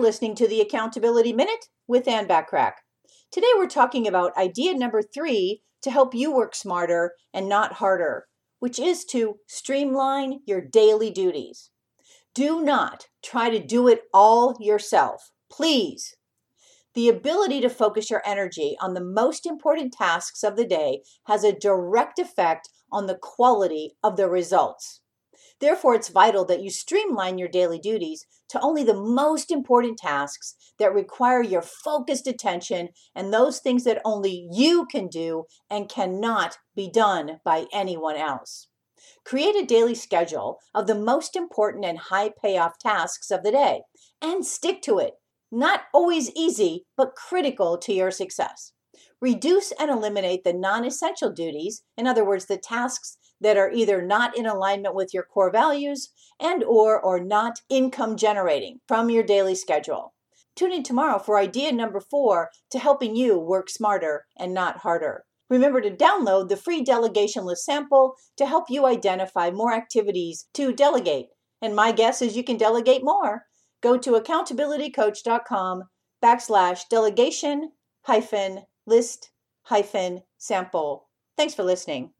You're listening to the Accountability Minute with Ann Bachrach. Today we're talking about idea number three to help you work smarter and not harder, which is to streamline your daily duties. Do not try to do it all yourself. Please. The ability to focus your energy on the most important tasks of the day has a direct effect on the quality of the results. Therefore, it's vital that you streamline your daily duties to only the most important tasks that require your focused attention and those things that only you can do and cannot be done by anyone else. Create a daily schedule of the most important and high payoff tasks of the day and stick to it. Not always easy, but critical to your success. Reduce and eliminate the non essential duties, in other words, the tasks that are either not in alignment with your core values and or or not income generating from your daily schedule. Tune in tomorrow for idea number 4 to helping you work smarter and not harder. Remember to download the free delegation list sample to help you identify more activities to delegate. And my guess is you can delegate more. Go to accountabilitycoach.com backslash delegation hyphen list hyphen sample. Thanks for listening.